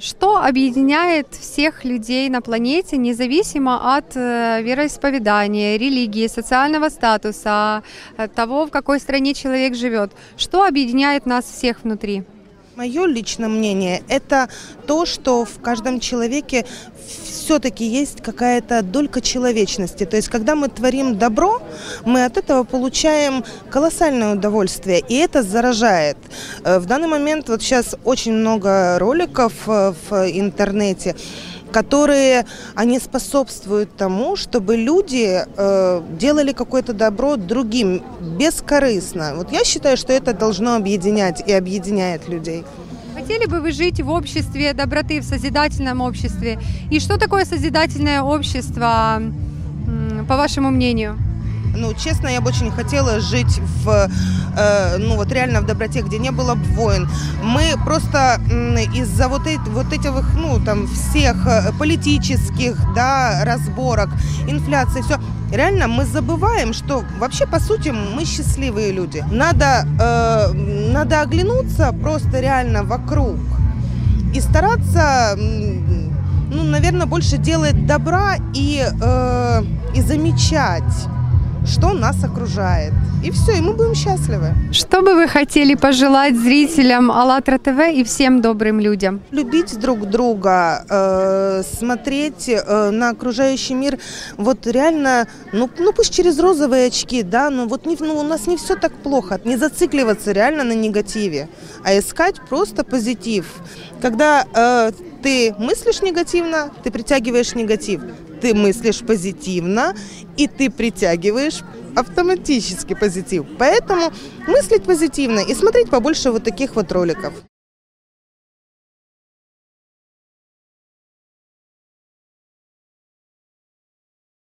Что объединяет всех людей на планете, независимо от э, вероисповедания, религии, социального статуса, э, того, в какой стране человек живет? Что объединяет нас всех внутри? Мое личное мнение – это то, что в каждом человеке все-таки есть какая-то долька человечности. То есть, когда мы творим добро, мы от этого получаем колоссальное удовольствие, и это заражает. Э, В данный момент вот сейчас очень много роликов э, в интернете, которые они способствуют тому, чтобы люди э, делали какое-то добро другим бескорыстно. Вот я считаю, что это должно объединять и объединяет людей. Хотели бы вы жить в обществе доброты, в созидательном обществе? И что такое созидательное общество, по вашему мнению? Ну, честно, я бы очень хотела жить в, э, ну, вот реально в доброте, где не было бы войн. Мы просто из-за вот, эт- вот этих, ну, там, всех э, политических, да, разборок, инфляции, все, реально мы забываем, что вообще, по сути, мы счастливые люди. Надо, э, надо оглянуться просто реально вокруг и стараться, ну, наверное, больше делать добра и, э, и замечать что нас окружает. И все, и мы будем счастливы. Что бы вы хотели пожелать зрителям АЛЛАТРА ТВ и всем добрым людям? Любить друг друга, э, смотреть э, на окружающий мир, вот реально, ну, ну пусть через розовые очки, да, но вот не, ну, у нас не все так плохо, не зацикливаться реально на негативе, а искать просто позитив. Когда э, ты мыслишь негативно, ты притягиваешь негатив. Ты мыслишь позитивно, и ты притягиваешь автоматически позитив. Поэтому мыслить позитивно и смотреть побольше вот таких вот роликов.